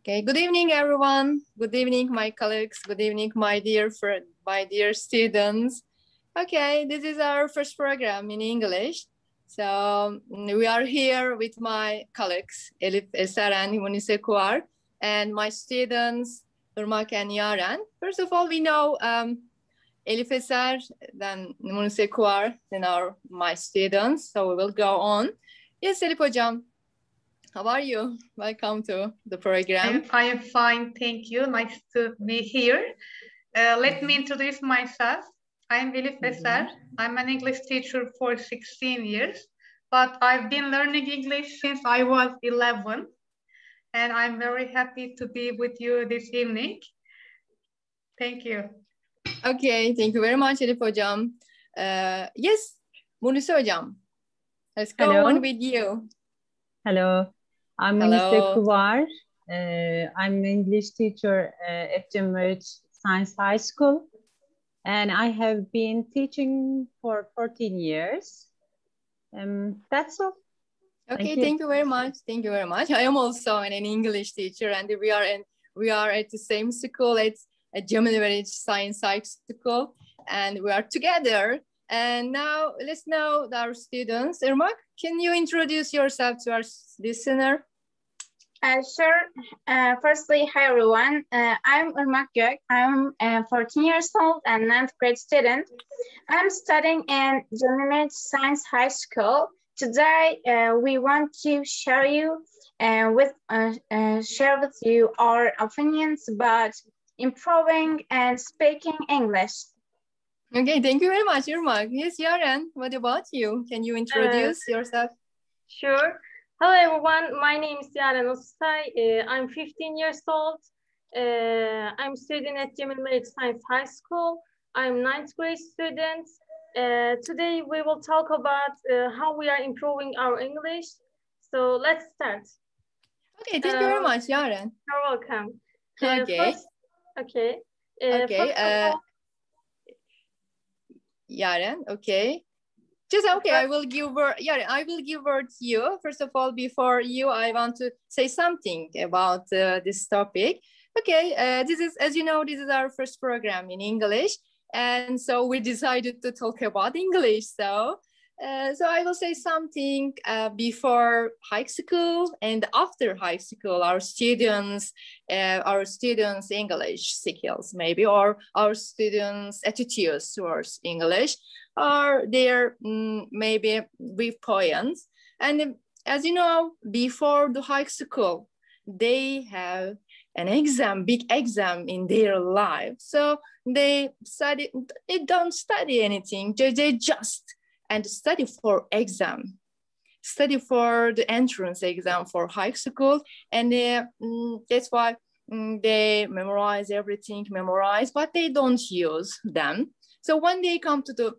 Okay, good evening, everyone. Good evening, my colleagues. Good evening, my dear friend, my dear students. Okay, this is our first program in English. So we are here with my colleagues, Elif Eser and Munise Kuar, and my students, Irmak and Yaren. First of all, we know um, Elif Eser, then Munise Kuar, then our my students. So we will go on. Yes, Elif Hocam, how are you? Welcome to the program. I am fine, thank you. Nice to be here. Uh, let me introduce myself. I am Elif Eser. I'm an English teacher for 16 years, but I've been learning English since I was 11. And I'm very happy to be with you this evening. Thank you. Okay, thank you very much Elif Hocam. Uh, yes, Munise Hocam, let's go Hello. on with you. Hello, I'm. Munise Kuvar. Uh, I'm an English teacher uh, at Cemil Meriç Science High School. And I have been teaching for 14 years. Um, that's all. Okay, Thank you. thank you very much. Thank you very much. I am also an English teacher, and we are in we are at the same school. It's at Cemil Meriç Science High School, and we are together. And now let's know our students. Irmak, can you introduce yourself to our listener? Uh, sure. Uh, firstly, hi everyone. Uh, I'm Irmak Gök. I'm uh, 14 years old and ninth grade student. I'm studying in German Science High School. Today, uh, we want to share you uh, with uh, uh, share with you our opinions about improving and speaking English. Okay, thank you very much, Irmak. Yes, Yaren, what about you? Can you introduce yourself? Sure. Hello, everyone. My name is Yaren Osutay. Uh, I'm 15 years old. Uh, I'm studying at Cemil Meriç Science High School. I'm ninth grade student. Uh, today, we will talk about uh, how we are improving our English. So let's start. Okay, thank you very Um, much, Yaren. You're welcome. Uh, Okay. first- okay. Uh, Okay, uh, Yaren, okay. Just okay, I will give word, Yaren, I will give word to you. First of all, before you, I want to say something about uh, this topic. Okay, uh, this is, as you know, this is our first program in English. And so we decided to talk about English. So, uh, so I will say something uh, before high school and after high school, our students, uh, our students' English skills maybe, or our students' attitudes towards English, or their mm, maybe weak points. And as you know, before the high school, they have an exam, big exam in their life. So they study, they don't study anything. They, they just and study for exam, study for the entrance exam for high school, and uh, mm, that's why mm, they memorize everything, memorize, but they don't use them. So when they come to the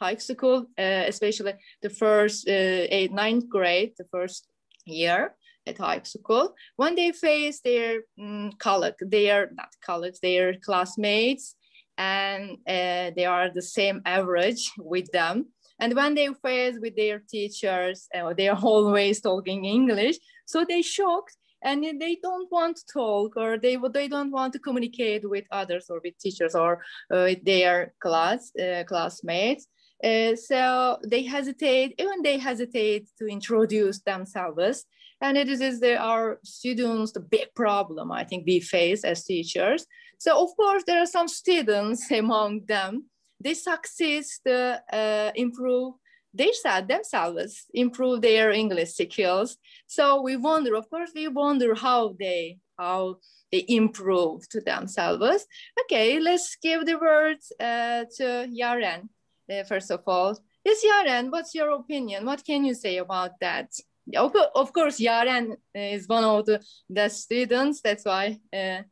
high school, uh, especially the first uh, eight, ninth grade, the first year at high school, when they face their mm, colleague, their not colleagues, their classmates, and uh, they are the same average with them. And when they face with their teachers, uh, they are always talking English, so they shocked and they don't want to talk or they they don't want to communicate with others or with teachers or uh, with their class uh, classmates. Uh, so they hesitate, even they hesitate to introduce themselves. And it is the, our students, the big problem I think we face as teachers. So of course there are some students among them, they succeed to uh, improve they said themselves, improve their English skills. So we wonder, of course, we wonder how they how they improve to themselves. Okay, let's give the words uh, to Yaren uh, first of all. Yes, Yaren, what's your opinion? What can you say about that? Of Of course, Yaren is one of the, the students. That's why uh,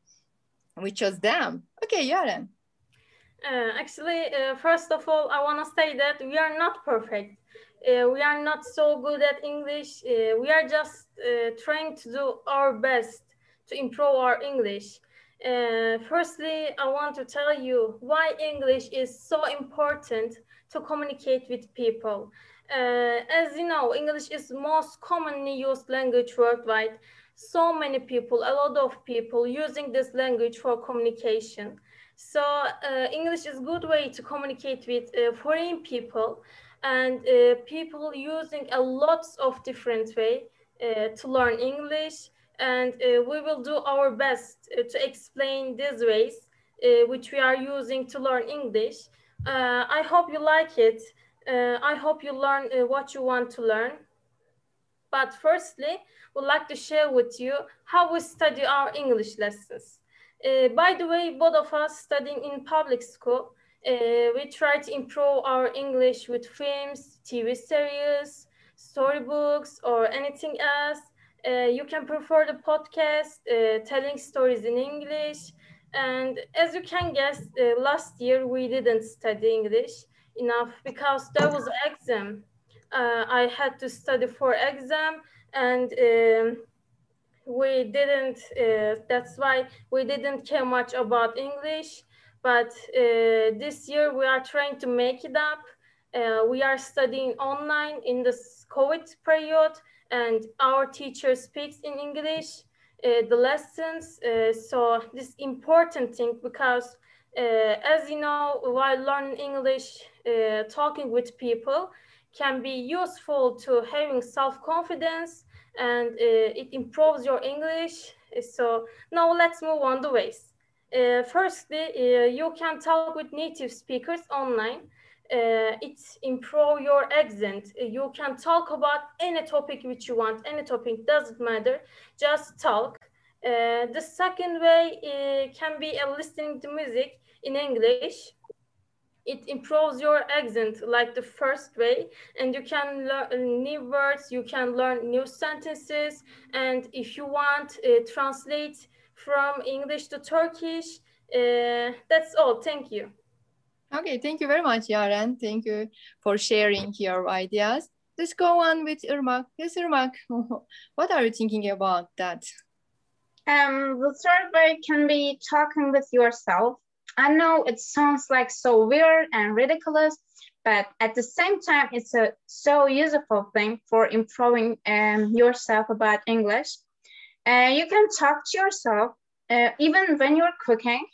we chose them. Okay, Yaren. Uh, actually, uh, first of all, I want to say that we are not perfect. Uh, we are not so good at English. Uh, we are just uh, trying to do our best to improve our English. Uh, firstly, I want to tell you why English is so important to communicate with people. As you know, English is most commonly used language worldwide. So many people, a lot of people using this language for communication. So uh, English is a good way to communicate with uh, foreign people and uh, people using a lots of different way uh, to learn English. And uh, we will do our best uh, to explain these ways which we are using to learn English. I hope you like it. I hope you learn what you want to learn. But firstly, we'd like to share with you how we study our English lessons. Uh, by the way, both of us studying in public school, uh, we try to improve our English with films, TV series, storybooks, or anything else. Uh, you can prefer the podcast, uh, telling stories in English. And as you can guess, uh, last year we didn't study English enough because there was an exam. Uh, I had to study for exam and um, we didn't, uh, that's why we didn't care much about English. But uh, this year we are trying to make it up. Uh, we are studying online in this COVID period and our teacher speaks in English, uh, the lessons. Uh, so this important thing because as you know, while learning English, talking with people can be useful to having self-confidence and uh, it improves your English. So now let's move on the ways. Uh, firstly, uh, you can talk with native speakers online. Uh, it improve your accent. You can talk about any topic which you want, any topic, doesn't matter, just talk. Uh, the second way uh, can be listening to music in English it improves your accent like the first way and you can learn new words you can learn new sentences and if you want uh, translate from english to turkish uh, that's all. Thank you. Okay thank you very much yaren. Thank you for sharing your ideas. Let's go on with irmak. Yes irmak what are you thinking about that? Um, the third way can be talking with yourself I know it sounds like so weird and ridiculous, but at the same time, it's a so useful thing for improving um, yourself about English. Uh, you can talk to yourself uh, even when you're cooking.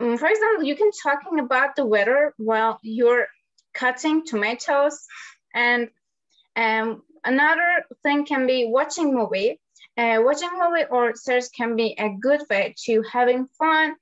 Mm, for example, you can talking about the weather while you're cutting tomatoes. And um, another thing can be watching movie. Uh, watching movie or series can be a good way to having fun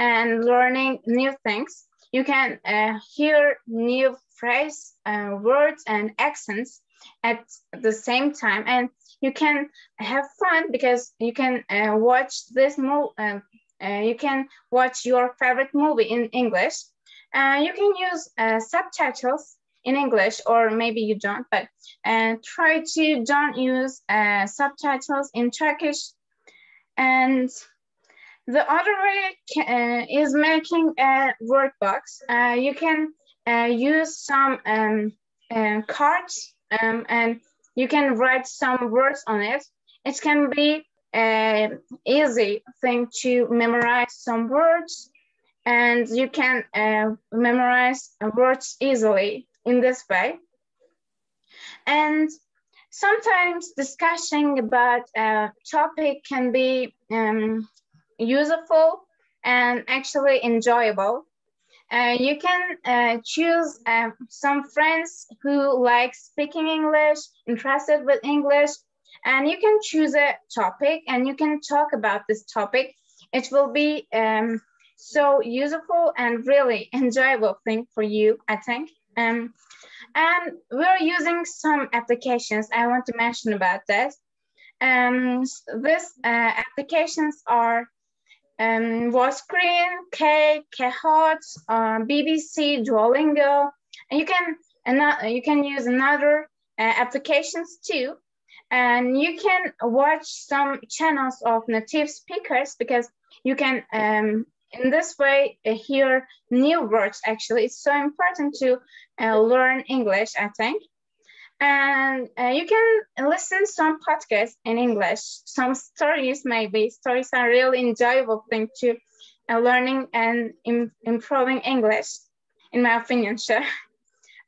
and learning new things. You can uh, hear new phrases, uh, words, and accents at the same time, and you can have fun because you can uh, watch this movie. Um, uh, you can watch your favorite movie in English. Uh, you can use uh, subtitles in English, or maybe you don't, but try to don't use subtitles in Turkish. And the other way uh, is making a word box. Uh, you can uh, use some um, uh, cards um, and you can write some words on it. It can be an easy thing to memorize some words and you can uh, memorize words easily in this way. And sometimes discussing about a topic can be um, useful and actually enjoyable. Uh, you can uh, choose uh, some friends who like speaking English, interested with English, and you can choose a topic and you can talk about this topic. It will be um, so useful and really enjoyable thing for you, I think. Um, and we're using some applications. I want to mention about this. Um, these uh, applications are um, Voscreen, K, Kahoot, uh, BBC, Duolingo, and you can and you can use another uh, applications too. And you can watch some channels of native speakers because you can um, in this way uh, hear new words. Actually, it's so important to uh, learn English. I think and uh, you can listen some podcasts in English, some stories maybe. Stories are really enjoyable thing to uh, learning and Im improving English, in my opinion, sure.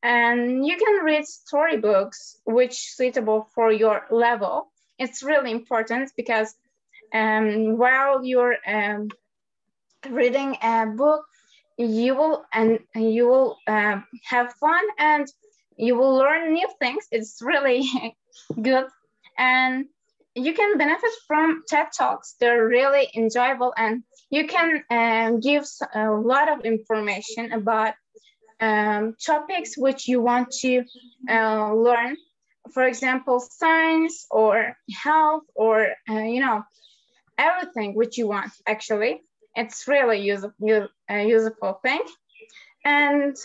And you can read storybooks which suitable for your level. it's really important because um, while you're um, reading a book, you will and you will uh, have fun and you will learn new things. It's really good, and you can benefit from TED Talks. They're really enjoyable, and you can uh, give a lot of information about um, topics which you want to uh, learn. For example, science or health or uh, you know everything which you want actually it's really useful, uh, useful thing. And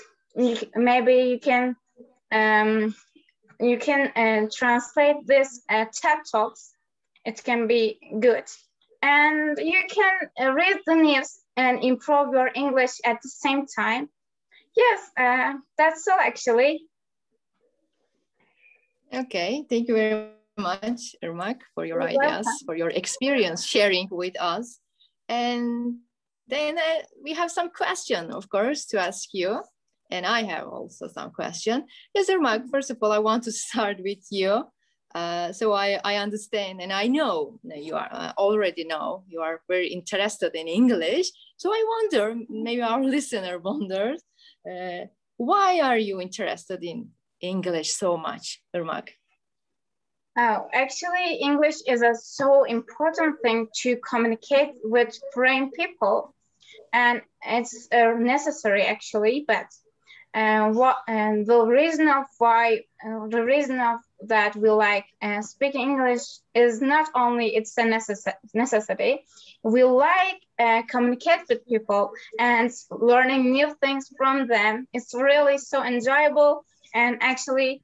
maybe you can um, you can uh, translate this uh, TED Talks. It can be good. And you can uh, read the news and improve your English at the same time. Yes, uh, that's all actually. Okay, thank you very much, Irmak, for your You're ideas, welcome. for your experience sharing with us. And then uh, we have some question, of course, to ask you. And I have also some question. Yes, Irmak, first of all, I want to start with you. Uh, so I, I understand and I know you are uh, already know you are very interested in English. So I wonder, maybe our listener wonders, uh, why are you interested in English so much, Irmak? Oh, actually, English is a so important thing to communicate with foreign people, and it's uh, necessary actually. But uh, what and the reason of why uh, the reason of that we like uh, speaking English is not only it's a necess necessity. We like uh, communicate with people and learning new things from them. It's really so enjoyable, and actually,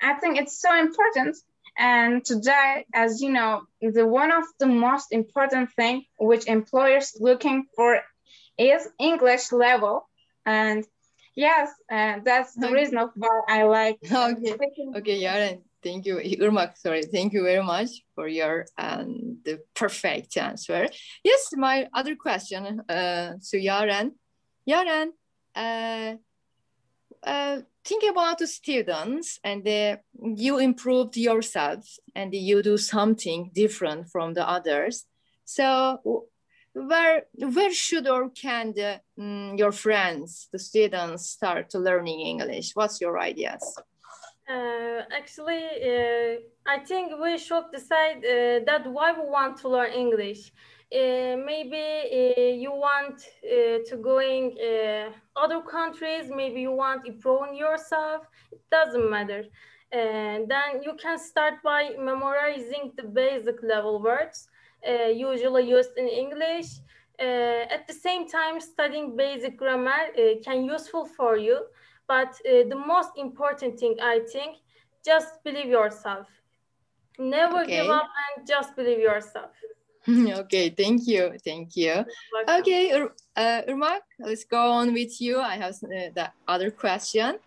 I think it's so important and today, as you know, the one of the most important thing which employers looking for is English level. And yes, uh, that's the reason of why I like. Okay, okay, Yaren, thank you. Irmak, sorry, thank you very much for your um, the perfect answer. Yes, my other question uh, to Yaren. Yaren, uh, uh, think about the students and uh, you improved yourself and you do something different from the others. So where where should or can the, um, your friends, the students, start to learning English? What's your ideas? Uh, actually, uh, I think we should decide uh, that why we want to learn English. Uh, maybe uh, you want uh, to going other countries, maybe you want to improve yourself, it doesn't matter. And then you can start by memorizing the basic level words, usually used in English. at the same time, studying basic grammar can useful for you. But the most important thing, I think, just believe yourself. Never okay. give up and just believe yourself. okay, thank you, thank you. Okay, uh, Irmak, let's go on with you. I have uh, the other question.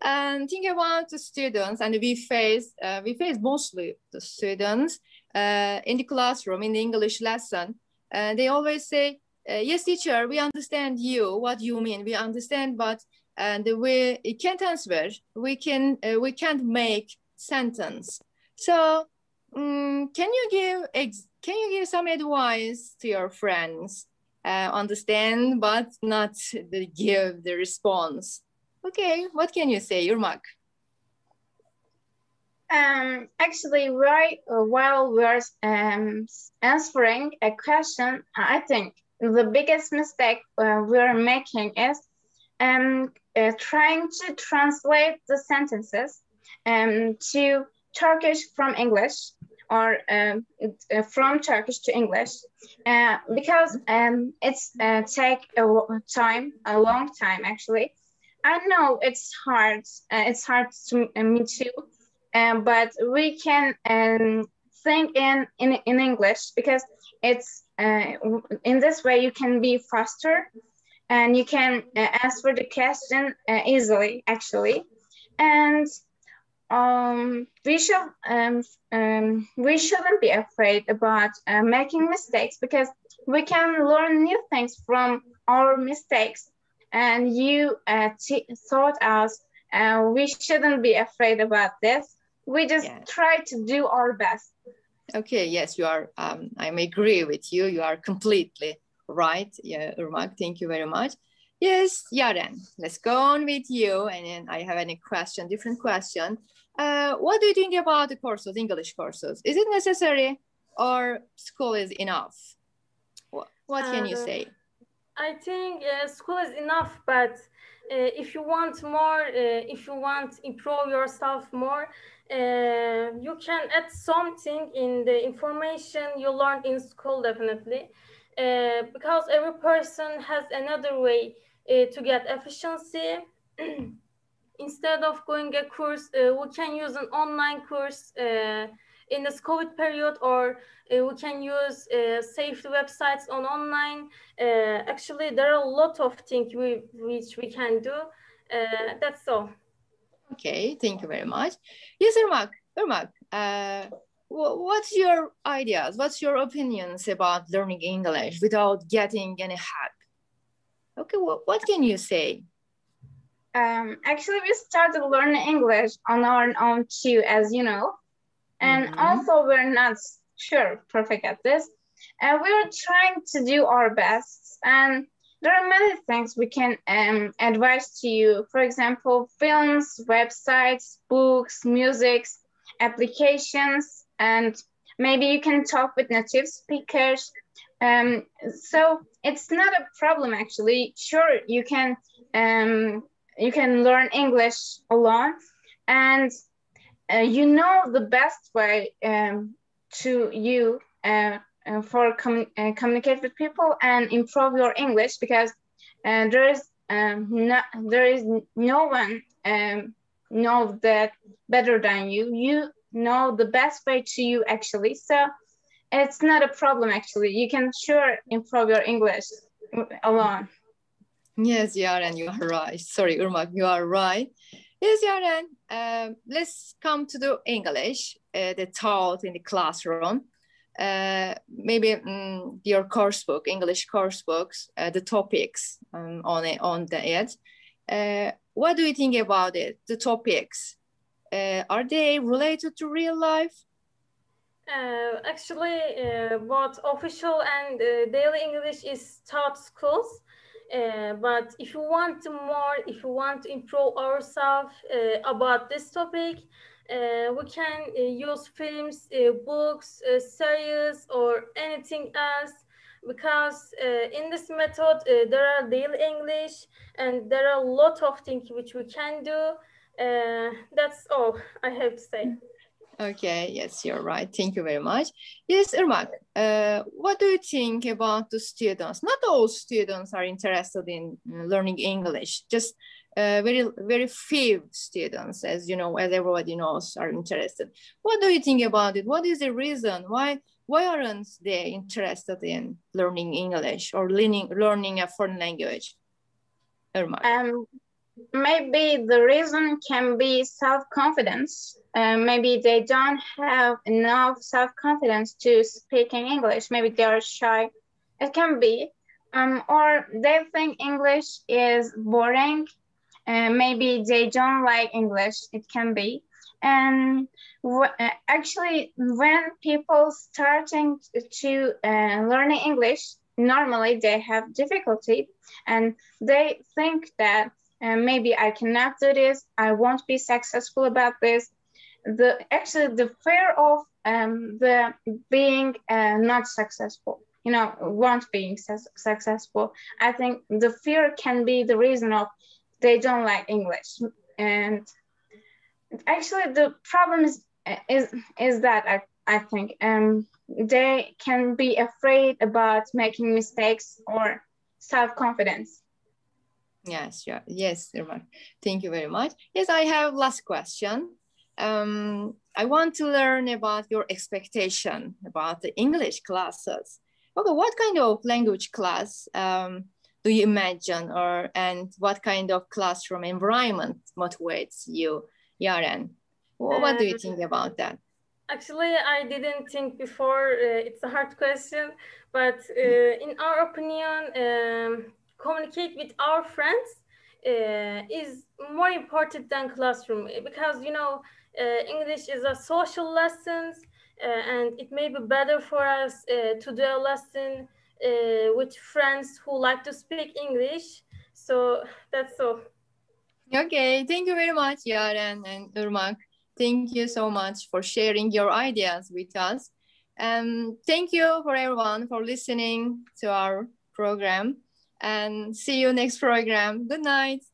And think about the students, and we face uh, we face mostly the students uh, in the classroom in the English lesson. And they always say, uh, "Yes, teacher, we understand you. What you mean? We understand, but and we can't answer. We can uh, we can't make sentence. So, um, can you give can you give some advice to your friends? Uh, understand, but not the, give the response. Okay, what can you say, Irmak? Um, actually, right uh, while we're um, answering a question, I think the biggest mistake uh, we're making is um, uh, trying to translate the sentences um, to Turkish from English or um, uh, from Turkish to English uh, because um, it's uh, take a time, a long time actually. I know it's hard. Uh, it's hard to uh, me too, um, but we can um, think in, in in English because it's uh, in this way you can be faster and you can answer the question easily actually, and um, we should um, um, we shouldn't be afraid about uh, making mistakes because we can learn new things from our mistakes. And you uh, thought us, uh, we shouldn't be afraid about this. We just yeah. try to do our best. Okay, yes, you are. Um, I agree with you. You are completely right. Yeah, thank you very much. Yes, Yaren, let's go on with you. And then I have any question, different question. Uh, what do you think about the courses, English courses? Is it necessary or school is enough? What, what can you Uh, say? I think uh, school is enough, but uh, if you want more, uh, if you want improve yourself more, uh, you can add something in the information you learned in school definitely, uh, because every person has another way uh, to get efficiency. Instead of going a course, we can use an online course in this COVID period, or uh, we can use uh, safety websites on online. Uh, actually, there are a lot of things we, which we can do. Uh, that's all. Okay, thank you very much. Yes, Irmak, Irmak, uh, what's your ideas? What's your opinions about learning English without getting any help? Okay, wha- what can you say? Um, actually, we started learning English on our own too, as you know. And Mhm. also, we're not sure perfect at this. And we are trying to do our best. And there are many things we can um, advise to you. For example, films, websites, books, music, applications, and maybe you can talk with native speakers. Um, so it's not a problem actually. Sure, you can um, you can learn English alone, and uh, you know the best way um, to you uh, uh, for com- uh, communicate with people and improve your English because uh, there is um, no there is no one um, know that better than you. You know the best way to you actually. So it's not a problem actually. You can sure improve your English alone. Yes, you are, and you are right. Sorry, Irmak, you are right. Yes, Yaren, um, let's come to the English, uh, the taught in the classroom. Uh, maybe mm, your course book, English course books, uh, the topics um, on it, on the it. Uh, what do you think about it? The topics, uh, are they related to real life? Uh, actually, uh, both official and uh, daily English is taught schools. Uh, but if you want more, if you want to improve ourselves uh, about this topic, uh, we can uh, use films, uh, books, series, or anything else. Because in this method, there are daily English and there are a lot of things which we can do. That's all I have to say. Okay, yes, you're right. Thank you very much. Yes, Irmak, uh, what do you think about the students? Not all students are interested in mm, learning English, just uh, very, very few students, as you know, as everybody knows, are interested. What do you think about it? What is the reason? Why, why aren't they interested in learning English or learning, learning a foreign language? Irmak. Um, maybe the reason can be self-confidence. Uh, maybe they don't have enough self-confidence to speak in English. Maybe they are shy. It can be. Um, or they think English is boring. Uh, maybe they don't like English. It can be. And uh, actually, when people starting to uh, learning English, normally they have difficulty and they think that uh, maybe I cannot do this. I won't be successful about this. The actually the fear of um, the being uh, not successful, you know, won't being su- successful. I think the fear can be the reason of they don't like English. And actually, the problem is is is that I I think um they can be afraid about making mistakes or self confidence. Yes, yeah, yes. Thank you very much. Yes, I have last question. Um, I want to learn about your expectation about the English classes. Okay, what kind of language class um, do you imagine, or and what kind of classroom environment motivates you, Yaren? What, what do you think about that? Actually, I didn't think before. Uh, it's a hard question, but uh, in our opinion, um, communicate with our friends uh, is more important than classroom because you know uh, English is a social lessons. and it may be better for us to do a lesson with friends who like to speak English. So that's all. Okay, thank you very much, Yaren and Irmak. Thank you so much for sharing your ideas with us. And thank you for everyone for listening to our program and see you next program. Good night.